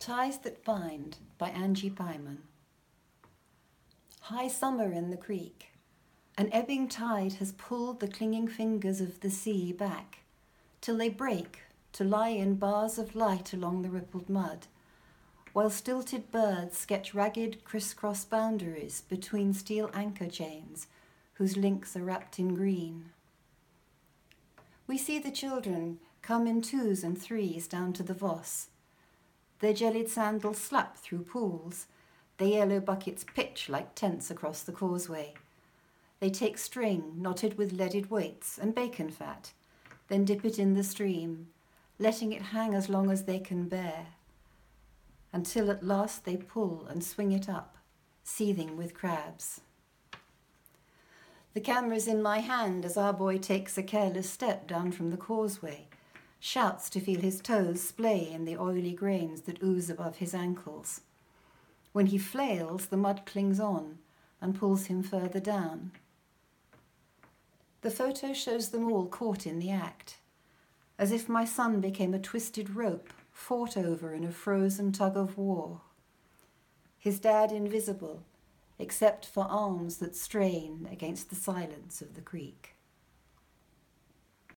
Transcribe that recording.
Ties That Bind by Angie Pyman. High summer in the creek. An ebbing tide has pulled the clinging fingers of the sea back till they break to lie in bars of light along the rippled mud, while stilted birds sketch ragged crisscross boundaries between steel anchor chains whose links are wrapped in green. We see the children come in twos and threes down to the Voss their jellied sandals slap through pools. Their yellow buckets pitch like tents across the causeway. They take string knotted with leaded weights and bacon fat, then dip it in the stream, letting it hang as long as they can bear, until at last they pull and swing it up, seething with crabs. The camera's in my hand as our boy takes a careless step down from the causeway shouts to feel his toes splay in the oily grains that ooze above his ankles. When he flails, the mud clings on and pulls him further down. The photo shows them all caught in the act, as if my son became a twisted rope fought over in a frozen tug of war. His dad invisible, except for arms that strain against the silence of the creek.